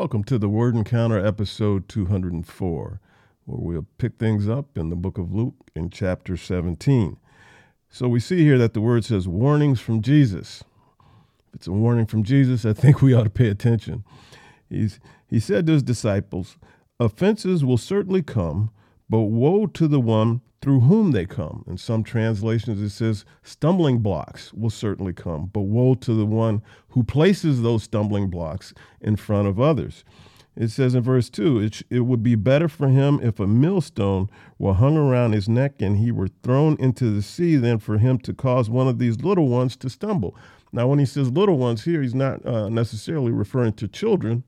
Welcome to the Word Encounter episode 204, where we'll pick things up in the book of Luke in chapter 17. So we see here that the word says warnings from Jesus. If it's a warning from Jesus, I think we ought to pay attention. He's, he said to his disciples, Offenses will certainly come, but woe to the one through whom they come. In some translations, it says stumbling blocks will certainly come, but woe to the one who places those stumbling blocks in front of others. It says in verse 2 it, it would be better for him if a millstone were hung around his neck and he were thrown into the sea than for him to cause one of these little ones to stumble. Now, when he says little ones here, he's not uh, necessarily referring to children.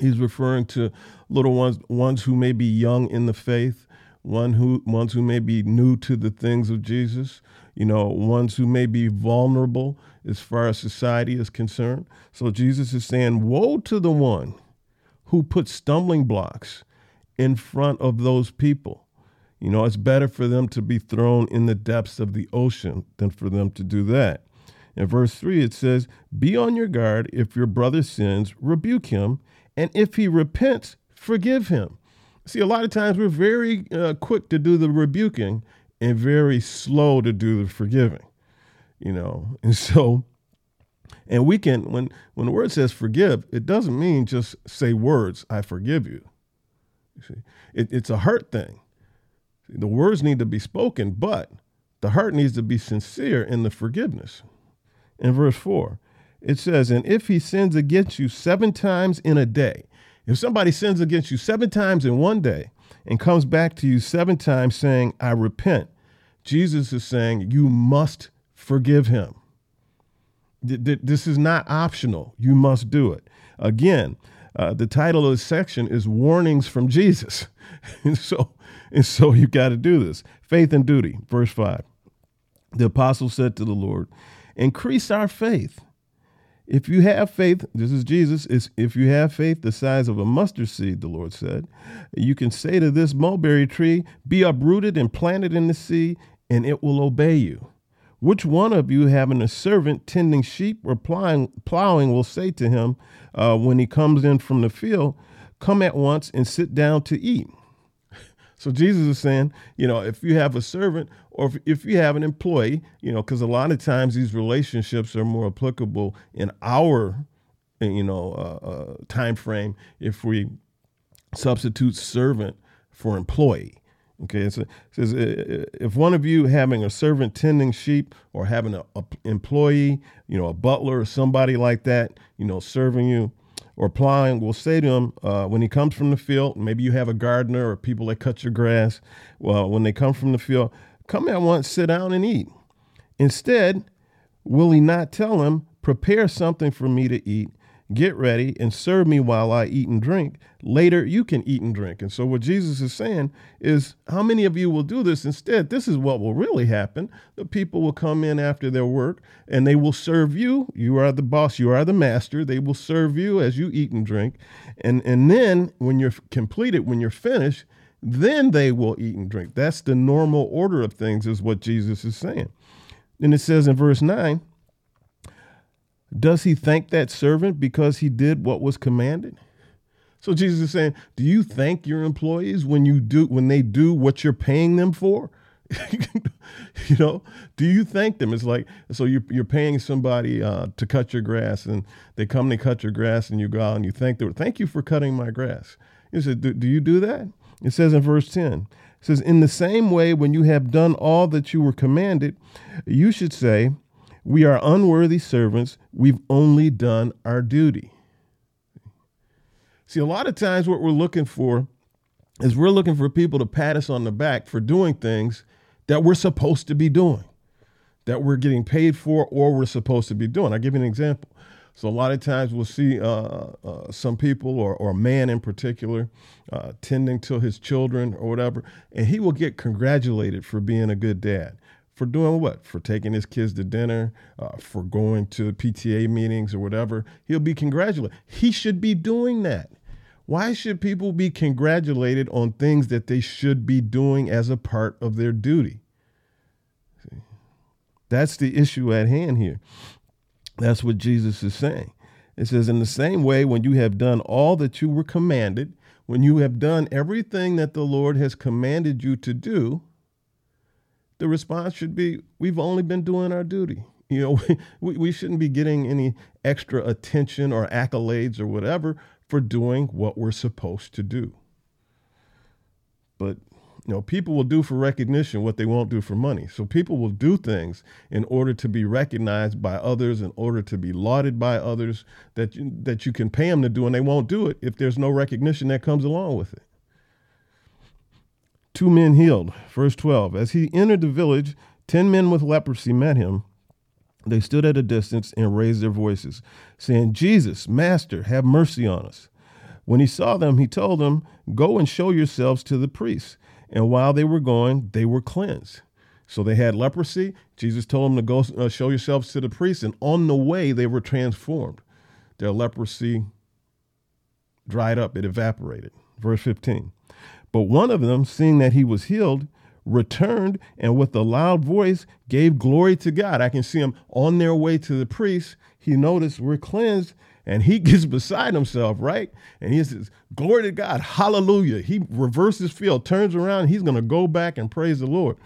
He's referring to little ones, ones who may be young in the faith, one who ones who may be new to the things of Jesus, you know, ones who may be vulnerable as far as society is concerned. So Jesus is saying, "Woe to the one who puts stumbling blocks in front of those people." You know, it's better for them to be thrown in the depths of the ocean than for them to do that. In verse 3, it says, Be on your guard. If your brother sins, rebuke him. And if he repents, forgive him. See, a lot of times we're very uh, quick to do the rebuking and very slow to do the forgiving, you know. And so, and we can when when the word says forgive, it doesn't mean just say words. I forgive you. You see, it, it's a heart thing. The words need to be spoken, but the heart needs to be sincere in the forgiveness. In verse four, it says, "And if he sins against you seven times in a day." If somebody sins against you seven times in one day and comes back to you seven times saying, I repent, Jesus is saying you must forgive him. This is not optional. You must do it. Again, uh, the title of the section is Warnings from Jesus. and so, and so you got to do this. Faith and duty, verse 5. The apostle said to the Lord, Increase our faith. If you have faith, this is Jesus, is if you have faith the size of a mustard seed, the Lord said, you can say to this mulberry tree, Be uprooted and planted in the sea, and it will obey you. Which one of you, having a servant tending sheep or plowing, plowing will say to him uh, when he comes in from the field, Come at once and sit down to eat? So Jesus is saying, you know, if you have a servant or if, if you have an employee, you know, because a lot of times these relationships are more applicable in our, you know, uh, uh, time frame if we substitute servant for employee. Okay, it says if one of you having a servant tending sheep or having an employee, you know, a butler or somebody like that, you know, serving you, or plowing will say to him uh, when he comes from the field, maybe you have a gardener or people that cut your grass. Well, when they come from the field, come at once, sit down and eat. Instead, will he not tell him, prepare something for me to eat Get ready and serve me while I eat and drink. Later, you can eat and drink. And so, what Jesus is saying is, how many of you will do this instead? This is what will really happen. The people will come in after their work and they will serve you. You are the boss, you are the master. They will serve you as you eat and drink. And, and then, when you're completed, when you're finished, then they will eat and drink. That's the normal order of things, is what Jesus is saying. And it says in verse 9, does he thank that servant because he did what was commanded? So Jesus is saying, do you thank your employees when you do when they do what you're paying them for? you know, do you thank them? It's like so you're you're paying somebody uh, to cut your grass, and they come and cut your grass, and you go out and you thank them. Thank you for cutting my grass. He said, do, do you do that? It says in verse ten. It says, in the same way, when you have done all that you were commanded, you should say, we are unworthy servants. We've only done our duty. See, a lot of times what we're looking for is we're looking for people to pat us on the back for doing things that we're supposed to be doing, that we're getting paid for or we're supposed to be doing. I'll give you an example. So a lot of times we'll see uh, uh, some people or, or a man in particular uh, tending to his children or whatever, and he will get congratulated for being a good dad for doing what? For taking his kids to dinner, uh, for going to PTA meetings or whatever. He'll be congratulated. He should be doing that. Why should people be congratulated on things that they should be doing as a part of their duty? That's the issue at hand here. That's what Jesus is saying. It says, In the same way, when you have done all that you were commanded, when you have done everything that the Lord has commanded you to do, the response should be, We've only been doing our duty. You know, we, we shouldn't be getting any extra attention or accolades or whatever for doing what we're supposed to do. But you know, people will do for recognition what they won't do for money. So people will do things in order to be recognized by others, in order to be lauded by others that you, that you can pay them to do, and they won't do it if there's no recognition that comes along with it. Two men healed. Verse 12. As he entered the village, ten men with leprosy met him. They stood at a distance and raised their voices, saying, Jesus, Master, have mercy on us. When he saw them, he told them, Go and show yourselves to the priests. And while they were going, they were cleansed. So they had leprosy. Jesus told them to go uh, show yourselves to the priest. And on the way, they were transformed. Their leprosy dried up, it evaporated. Verse 15. But one of them, seeing that he was healed, returned and with a loud voice gave glory to God. I can see him on their way to the priest. He noticed we're cleansed and he gets beside himself, right? And he says, Glory to God, hallelujah. He reverses field, turns around, he's going to go back and praise the Lord.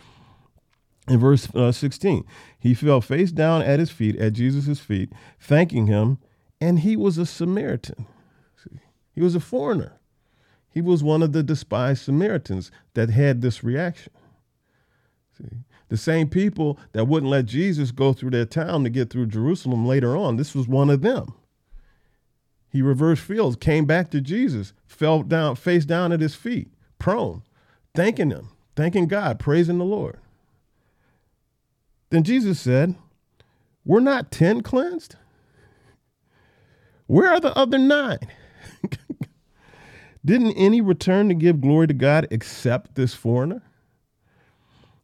In verse uh, 16, he fell face down at his feet, at Jesus' feet, thanking him, and he was a Samaritan. See, he was a foreigner. He was one of the despised Samaritans that had this reaction. See, the same people that wouldn't let Jesus go through their town to get through Jerusalem later on, this was one of them. He reversed fields, came back to Jesus, fell down, face down at his feet, prone, thanking him, thanking God, praising the Lord. Then Jesus said, We're not 10 cleansed? Where are the other nine? Didn't any return to give glory to God except this foreigner?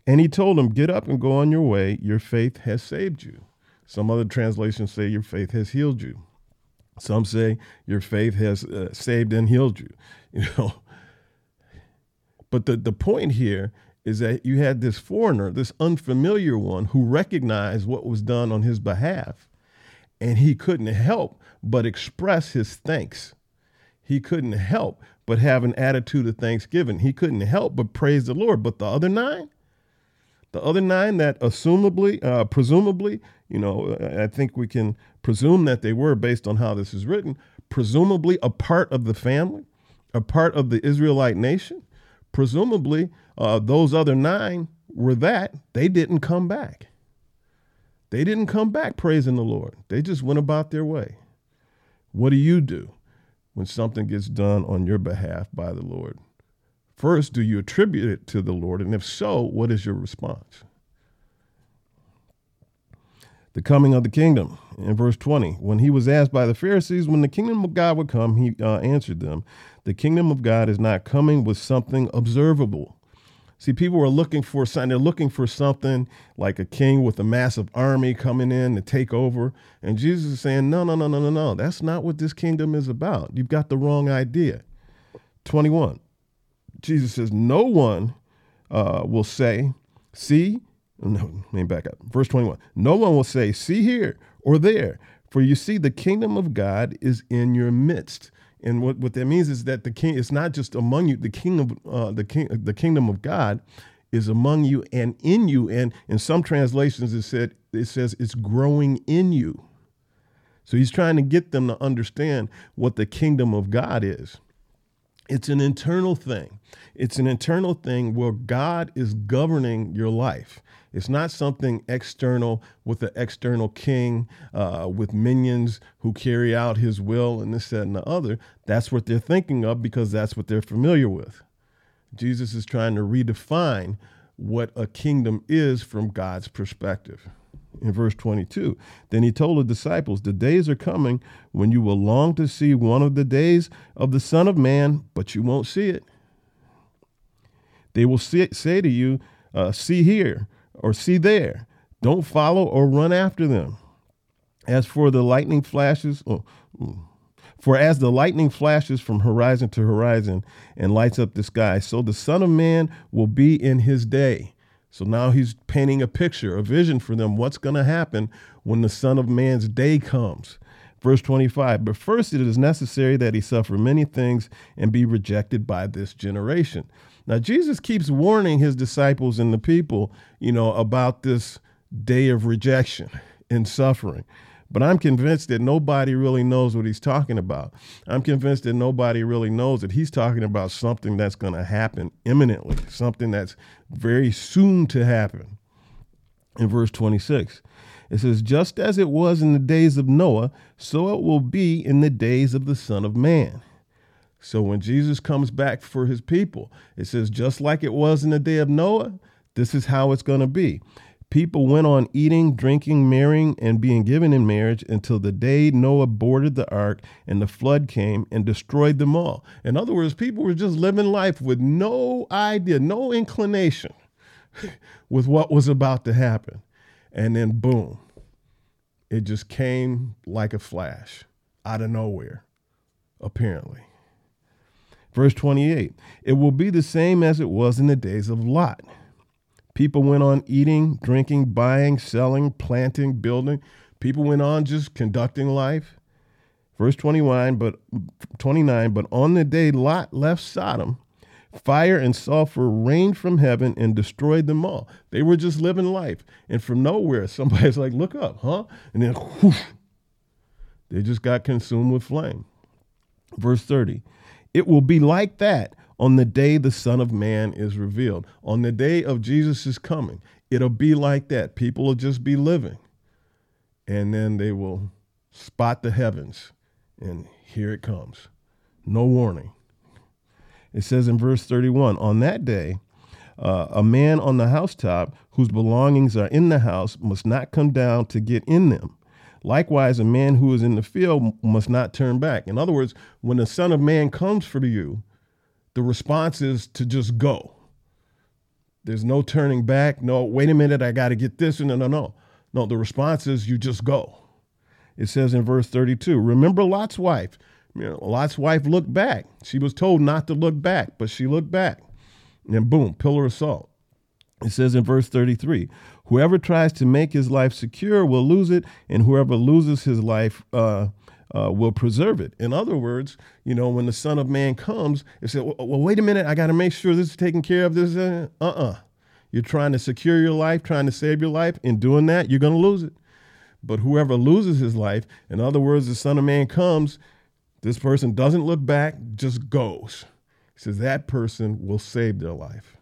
And he told him, Get up and go on your way. Your faith has saved you. Some other translations say, Your faith has healed you. Some say your faith has uh, saved and healed you, you know. But the, the point here is that you had this foreigner, this unfamiliar one, who recognized what was done on his behalf, and he couldn't help but express his thanks. He couldn't help but have an attitude of thanksgiving. He couldn't help but praise the Lord. But the other nine, the other nine that assumably, uh, presumably, you know, I think we can presume that they were based on how this is written, presumably a part of the family, a part of the Israelite nation. Presumably, uh, those other nine were that. They didn't come back. They didn't come back praising the Lord. They just went about their way. What do you do when something gets done on your behalf by the Lord? First, do you attribute it to the Lord? And if so, what is your response? The coming of the kingdom. In verse 20, when he was asked by the Pharisees when the kingdom of God would come, he uh, answered them, The kingdom of God is not coming with something observable. See, people are looking for something. They're looking for something like a king with a massive army coming in to take over. And Jesus is saying, No, no, no, no, no, no. That's not what this kingdom is about. You've got the wrong idea. 21. Jesus says, No one uh, will say, See, no, let me back up. Verse 21. No one will say, See here or there, for you see, the kingdom of God is in your midst. And what, what that means is that the king it's not just among you, the king of uh, the king the kingdom of God is among you and in you. And in some translations it said it says it's growing in you. So he's trying to get them to understand what the kingdom of God is. It's an internal thing. It's an internal thing where God is governing your life. It's not something external with an external king uh, with minions who carry out his will and this, that, and the other. That's what they're thinking of because that's what they're familiar with. Jesus is trying to redefine what a kingdom is from God's perspective in verse 22. Then he told the disciples, The days are coming when you will long to see one of the days of the Son of Man, but you won't see it. They will say, to you, uh, See here, or see there. Don't follow or run after them. As for the lightning flashes, oh, mm, for as the lightning flashes from horizon to horizon and lights up the sky, so the Son of Man will be in his day. So now he's painting a picture, a vision for them what's going to happen when the Son of Man's day comes. Verse 25, but first it is necessary that he suffer many things and be rejected by this generation. Now, Jesus keeps warning his disciples and the people, you know, about this day of rejection and suffering. But I'm convinced that nobody really knows what he's talking about. I'm convinced that nobody really knows that he's talking about something that's going to happen imminently, something that's very soon to happen. In verse 26, it says, Just as it was in the days of Noah, so it will be in the days of the Son of Man. So when Jesus comes back for his people, it says, just like it was in the day of Noah, this is how it's going to be. People went on eating, drinking, marrying, and being given in marriage until the day Noah boarded the ark and the flood came and destroyed them all. In other words, people were just living life with no idea, no inclination with what was about to happen. And then, boom, it just came like a flash out of nowhere, apparently. Verse 28 It will be the same as it was in the days of Lot. People went on eating, drinking, buying, selling, planting, building. People went on just conducting life. Verse 29, but 29, but on the day Lot left Sodom, fire and sulfur rained from heaven and destroyed them all. They were just living life. And from nowhere, somebody's like, look up, huh? And then whoosh, they just got consumed with flame. Verse 30, it will be like that on the day the Son of Man is revealed. On the day of Jesus' coming, it'll be like that. People will just be living. And then they will spot the heavens, and here it comes. No warning. It says in verse 31 On that day, uh, a man on the housetop whose belongings are in the house must not come down to get in them. Likewise, a man who is in the field must not turn back. In other words, when the Son of Man comes for you, the response is to just go. There's no turning back. No, wait a minute, I got to get this. No, no, no. No, the response is you just go. It says in verse 32 Remember Lot's wife. You know, Lot's wife looked back. She was told not to look back, but she looked back. And boom, pillar of salt. It says in verse 33 Whoever tries to make his life secure will lose it, and whoever loses his life uh, uh, will preserve it. In other words, you know, when the Son of Man comes, it said, well, well, wait a minute, I got to make sure this is taken care of. This, uh uh. You're trying to secure your life, trying to save your life. In doing that, you're going to lose it. But whoever loses his life, in other words, the Son of Man comes, this person doesn't look back, just goes. He says that person will save their life.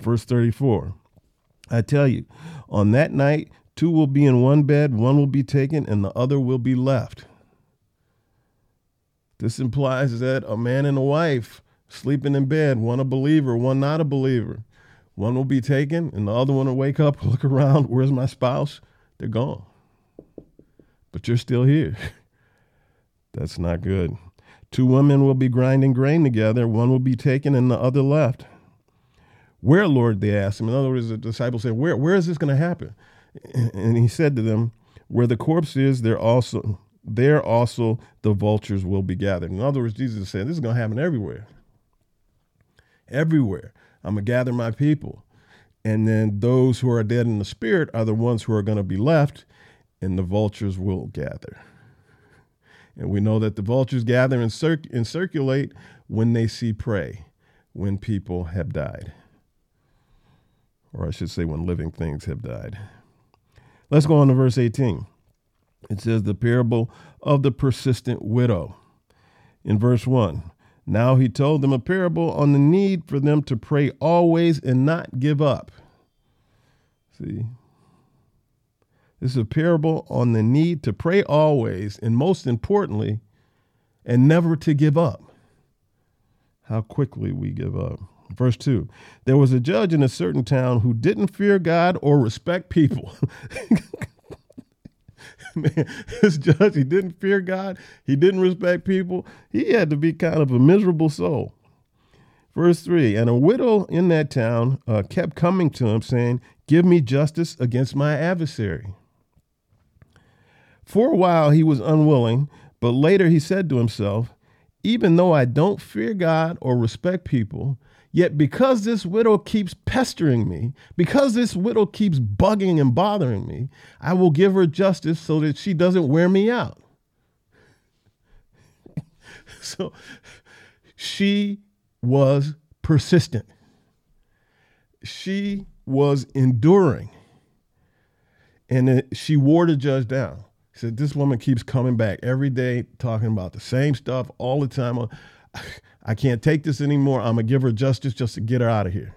Verse 34 I tell you, on that night, two will be in one bed, one will be taken, and the other will be left. This implies that a man and a wife sleeping in bed, one a believer, one not a believer. One will be taken, and the other one will wake up, look around, where's my spouse? They're gone. But you're still here. That's not good. Two women will be grinding grain together, one will be taken and the other left. Where, Lord, they asked him. In other words, the disciples said, Where, where is this going to happen? And he said to them, Where the corpse is, there also there also the vultures will be gathered. In other words, Jesus said, This is going to happen everywhere. Everywhere. I'm going to gather my people. And then those who are dead in the spirit are the ones who are going to be left, and the vultures will gather. And we know that the vultures gather and, and circulate when they see prey, when people have died. Or I should say, when living things have died. Let's go on to verse 18. It says, the parable of the persistent widow. In verse 1, now he told them a parable on the need for them to pray always and not give up. See? This is a parable on the need to pray always, and most importantly, and never to give up. How quickly we give up. Verse 2 There was a judge in a certain town who didn't fear God or respect people. Man, this judge, he didn't fear God, he didn't respect people. He had to be kind of a miserable soul. Verse 3 And a widow in that town uh, kept coming to him, saying, Give me justice against my adversary. For a while he was unwilling, but later he said to himself, Even though I don't fear God or respect people, Yet because this widow keeps pestering me, because this widow keeps bugging and bothering me, I will give her justice so that she doesn't wear me out. So she was persistent. She was enduring. And it, she wore the judge down. Said, This woman keeps coming back every day, talking about the same stuff all the time. I can't take this anymore. I'm going to give her justice just to get her out of here.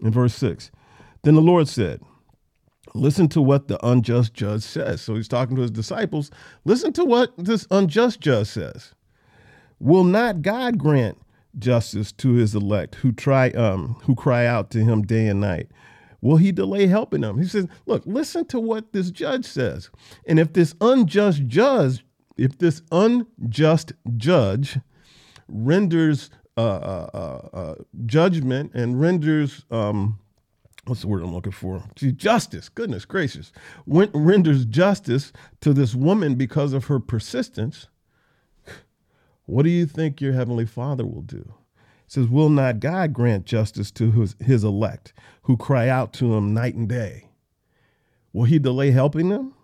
In verse 6, then the Lord said, Listen to what the unjust judge says. So he's talking to his disciples. Listen to what this unjust judge says. Will not God grant justice to his elect who try um who cry out to him day and night? Will he delay helping them? He says, Look, listen to what this judge says. And if this unjust judge, if this unjust judge renders uh, uh, uh, uh judgment and renders um, what's the word I'm looking for? Justice, goodness gracious, when, renders justice to this woman because of her persistence. What do you think your heavenly Father will do? It says, Will not God grant justice to his, his elect who cry out to him night and day? Will he delay helping them?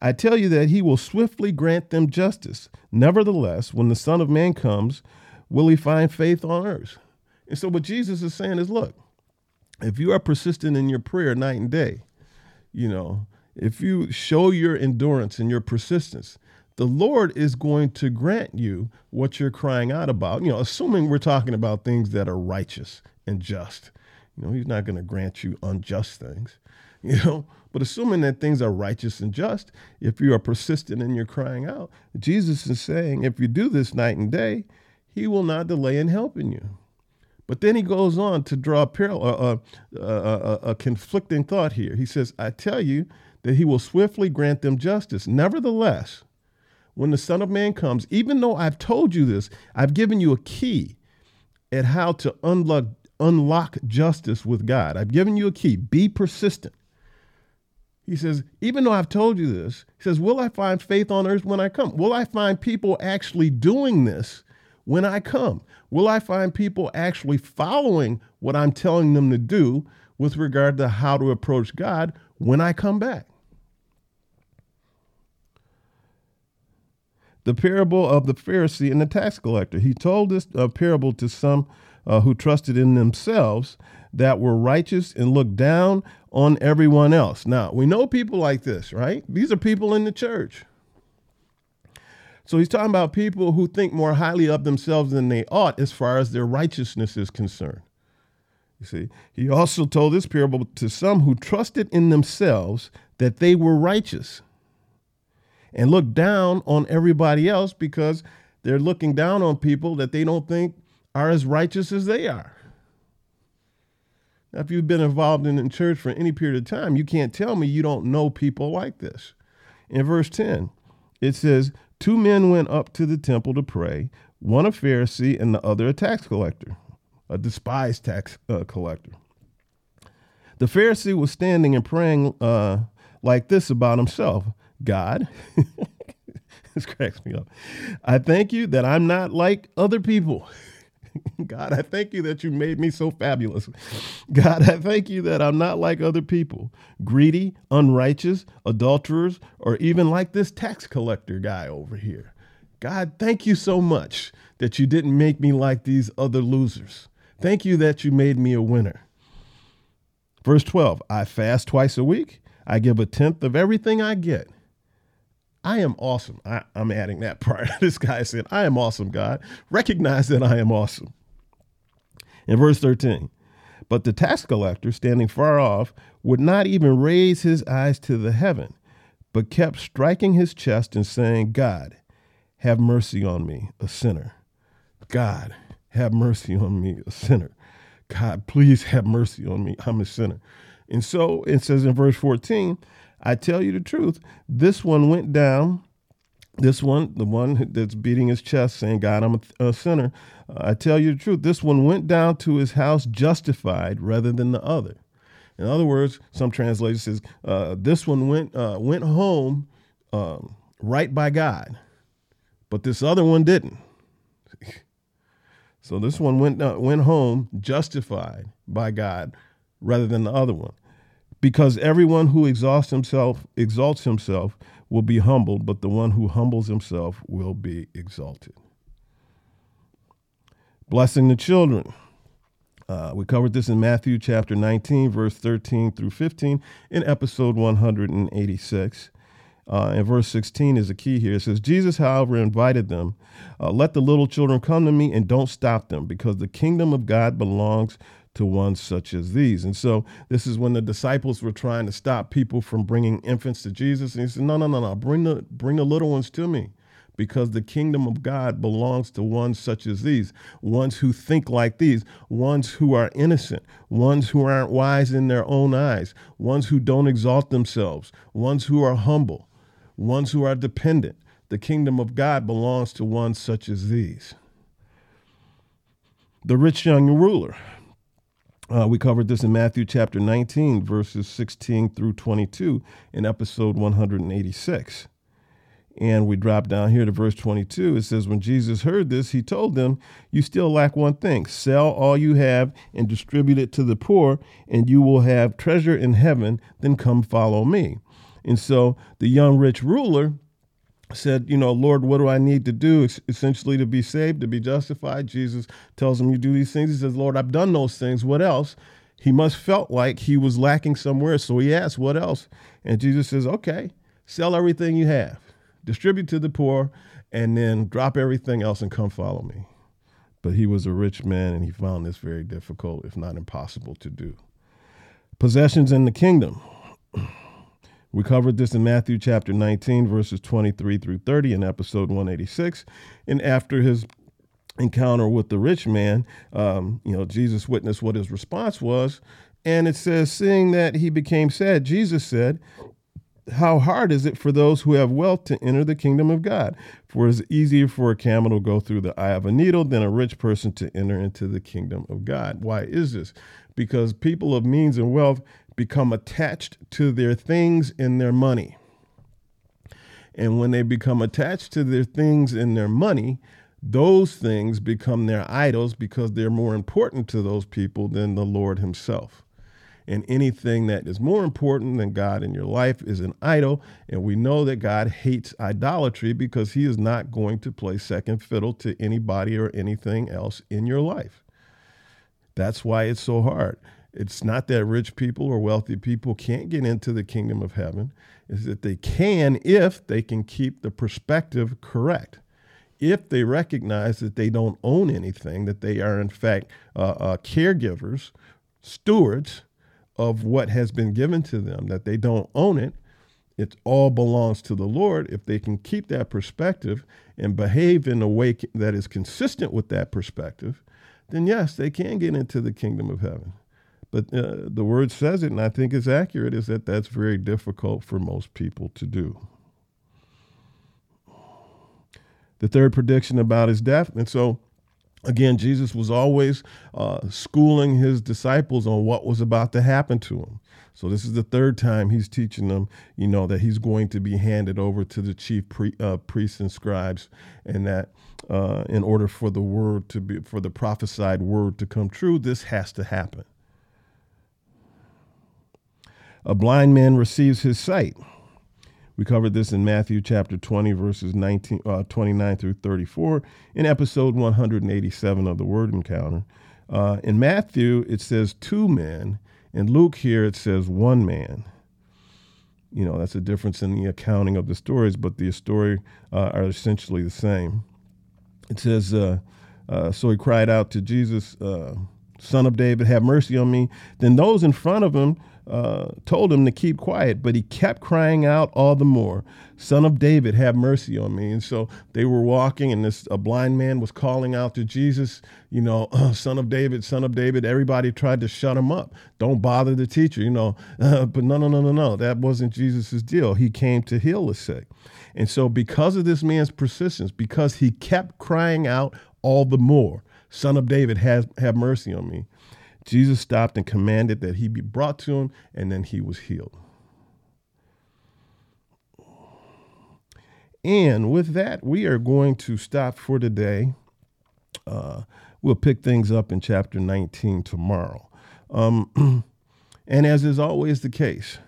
I tell you that he will swiftly grant them justice. Nevertheless, when the Son of Man comes, will he find faith on earth? And so, what Jesus is saying is look, if you are persistent in your prayer night and day, you know, if you show your endurance and your persistence, the Lord is going to grant you what you're crying out about. You know, assuming we're talking about things that are righteous and just. You know, He's not going to grant you unjust things, you know. But assuming that things are righteous and just, if you are persistent in your crying out, Jesus is saying, if you do this night and day, He will not delay in helping you. But then he goes on to draw a, parallel, uh, uh, a conflicting thought here. He says, I tell you that he will swiftly grant them justice. Nevertheless, when the Son of Man comes, even though I've told you this, I've given you a key at how to unlock, unlock justice with God. I've given you a key. Be persistent. He says, even though I've told you this, he says, will I find faith on earth when I come? Will I find people actually doing this when I come? Will I find people actually following what I'm telling them to do with regard to how to approach God when I come back? The parable of the Pharisee and the tax collector. He told this uh, parable to some uh, who trusted in themselves that were righteous and looked down on everyone else. Now, we know people like this, right? These are people in the church. So he's talking about people who think more highly of themselves than they ought as far as their righteousness is concerned. You see, he also told this parable to some who trusted in themselves that they were righteous and looked down on everybody else because they're looking down on people that they don't think are as righteous as they are. Now, if you've been involved in, in church for any period of time, you can't tell me you don't know people like this. In verse 10, it says, Two men went up to the temple to pray, one a Pharisee and the other a tax collector, a despised tax uh, collector. The Pharisee was standing and praying uh, like this about himself God, this cracks me up. I thank you that I'm not like other people. God, I thank you that you made me so fabulous. God, I thank you that I'm not like other people, greedy, unrighteous, adulterers, or even like this tax collector guy over here. God, thank you so much that you didn't make me like these other losers. Thank you that you made me a winner. Verse 12 I fast twice a week, I give a tenth of everything I get. I am awesome. I, am adding that part. this guy said, I am awesome, God. Recognize that I am awesome. In verse 13, but the tax collector, standing far off, would not even raise his eyes to the heaven, but kept striking his chest and saying, God, have mercy on me, a sinner. God, have mercy on me, a sinner. God, please have mercy on me. I'm a sinner. And so it says in verse 14, I tell you the truth, this one went down. This one, the one that's beating his chest, saying, God, I'm a, a sinner. Uh, I tell you the truth, this one went down to his house justified rather than the other. In other words, some translation says, uh, this one went, uh, went home um, right by God, but this other one didn't. so this one went, uh, went home justified by God rather than the other one because everyone who exalts himself exalts himself will be humbled but the one who humbles himself will be exalted Blessing the children. Uh, we covered this in Matthew chapter 19, verse 13 through 15 in episode 186. Uh, and verse 16 is the key here. It says, Jesus, however, invited them, uh, Let the little children come to me and don't stop them, because the kingdom of God belongs to ones such as these. And so this is when the disciples were trying to stop people from bringing infants to Jesus. And he said, No, no, no, no, bring the, bring the little ones to me because the kingdom of God belongs to ones such as these, ones who think like these, ones who are innocent, ones who aren't wise in their own eyes, ones who don't exalt themselves, ones who are humble, ones who are dependent. The kingdom of God belongs to ones such as these. The rich young ruler. Uh, we covered this in Matthew chapter 19, verses 16 through 22 in episode 186. And we drop down here to verse 22. It says, When Jesus heard this, he told them, You still lack one thing. Sell all you have and distribute it to the poor, and you will have treasure in heaven. Then come follow me. And so the young rich ruler said, You know, Lord, what do I need to do essentially to be saved, to be justified? Jesus tells him, You do these things. He says, Lord, I've done those things. What else? He must felt like he was lacking somewhere. So he asked, What else? And Jesus says, Okay, sell everything you have distribute to the poor, and then drop everything else and come follow me. But he was a rich man and he found this very difficult, if not impossible, to do. Possessions in the kingdom. We covered this in Matthew chapter 19, verses 23 through 30 in episode 186. And after his encounter with the rich man, um, you know, Jesus witnessed what his response was. And it says, seeing that he became sad, Jesus said, how hard is it for those who have wealth to enter the kingdom of God? For it's easier for a camel to go through the eye of a needle than a rich person to enter into the kingdom of God. Why is this? Because people of means and wealth become attached to their things and their money. And when they become attached to their things and their money, those things become their idols because they're more important to those people than the Lord Himself and anything that is more important than God in your life is an idol. And we know that God hates idolatry because he is not going to play second fiddle to anybody or anything else in your life. That's why it's so hard. It's not that rich people or wealthy people can't get into the kingdom of heaven, is that they can if they can keep the perspective correct if they recognize that they don't own anything, that they are in fact uh, uh, caregivers, stewards, of what has been given to them, that they don't own it. It all belongs to the Lord. If they can keep that perspective and behave in a way that is consistent with that perspective, then yes, they can get into the kingdom of heaven. But uh, the word says it, and I think it's accurate, is that that's very difficult for most people to do. The third prediction about his death. And so Again, Jesus was always uh, schooling his disciples on what was about to happen to him. So this is the third time he's teaching them, you know, that he's going to be handed over to the chief pre, uh, priests and scribes, and that uh, in order for the word to be, for the prophesied word to come true, this has to happen. A blind man receives his sight. We covered this in Matthew chapter 20, verses 19, uh, 29 through 34, in episode 187 of the Word Encounter. Uh, in Matthew, it says two men. In Luke, here, it says one man. You know, that's a difference in the accounting of the stories, but the story uh, are essentially the same. It says, uh, uh, So he cried out to Jesus, uh, Son of David, have mercy on me. Then those in front of him uh, told him to keep quiet, but he kept crying out all the more, Son of David, have mercy on me. And so they were walking, and this a blind man was calling out to Jesus, you know, Son of David, Son of David. Everybody tried to shut him up. Don't bother the teacher, you know. But no, no, no, no, no. That wasn't Jesus's deal. He came to heal the sick. And so, because of this man's persistence, because he kept crying out all the more, Son of David, have, have mercy on me Jesus stopped and commanded that he be brought to him, and then he was healed. And with that, we are going to stop for today. Uh, we'll pick things up in chapter 19 tomorrow. Um, and as is always the case,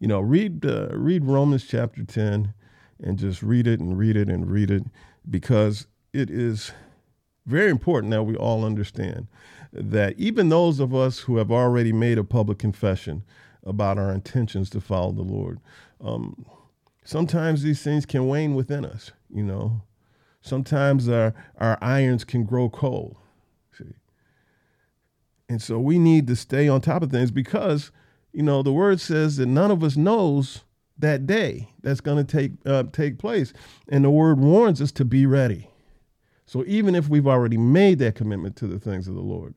you know, read uh, read Romans chapter 10 and just read it and read it and read it because it is Very important that we all understand that even those of us who have already made a public confession about our intentions to follow the Lord, um, sometimes these things can wane within us, you know. Sometimes our, our irons can grow cold. See? And so we need to stay on top of things because, you know, the word says that none of us knows that day that's going to take uh, take place. And the word warns us to be ready. So even if we've already made that commitment to the things of the Lord,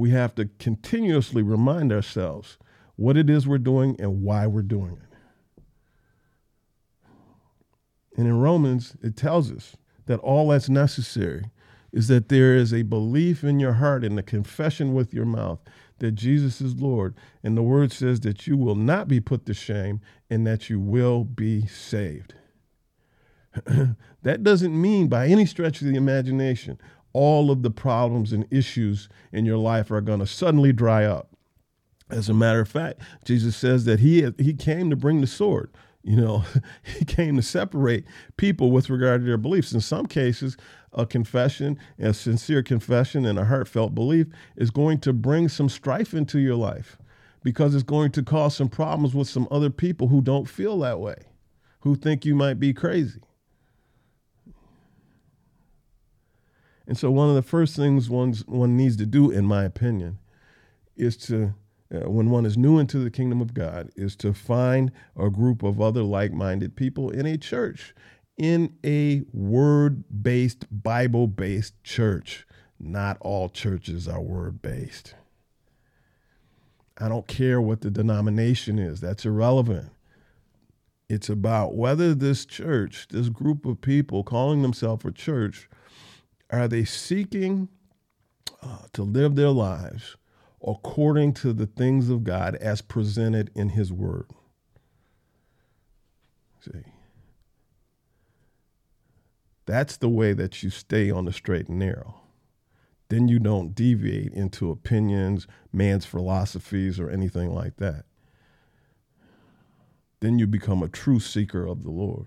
we have to continuously remind ourselves what it is we're doing and why we're doing it. And in Romans, it tells us that all that's necessary is that there is a belief in your heart and a confession with your mouth that Jesus is Lord. And the word says that you will not be put to shame and that you will be saved. that doesn't mean by any stretch of the imagination all of the problems and issues in your life are going to suddenly dry up. As a matter of fact, Jesus says that he, he came to bring the sword. You know, he came to separate people with regard to their beliefs. In some cases, a confession, a sincere confession, and a heartfelt belief is going to bring some strife into your life because it's going to cause some problems with some other people who don't feel that way, who think you might be crazy. And so, one of the first things one's, one needs to do, in my opinion, is to, uh, when one is new into the kingdom of God, is to find a group of other like minded people in a church, in a word based, Bible based church. Not all churches are word based. I don't care what the denomination is, that's irrelevant. It's about whether this church, this group of people calling themselves a church, are they seeking uh, to live their lives according to the things of God as presented in His Word? See, that's the way that you stay on the straight and narrow. Then you don't deviate into opinions, man's philosophies, or anything like that. Then you become a true seeker of the Lord.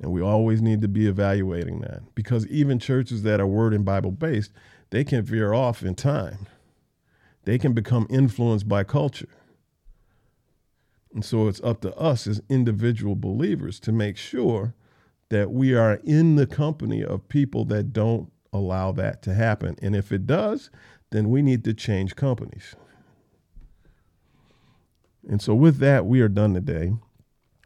And we always need to be evaluating that because even churches that are word and Bible based, they can veer off in time. They can become influenced by culture. And so it's up to us as individual believers to make sure that we are in the company of people that don't allow that to happen. And if it does, then we need to change companies. And so, with that, we are done today.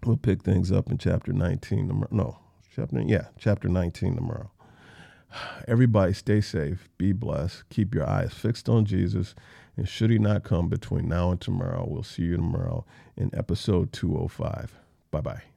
We'll pick things up in chapter 19 tomorrow. No, chapter, yeah, chapter 19 tomorrow. Everybody stay safe, be blessed, keep your eyes fixed on Jesus. And should he not come between now and tomorrow, we'll see you tomorrow in episode 205. Bye bye.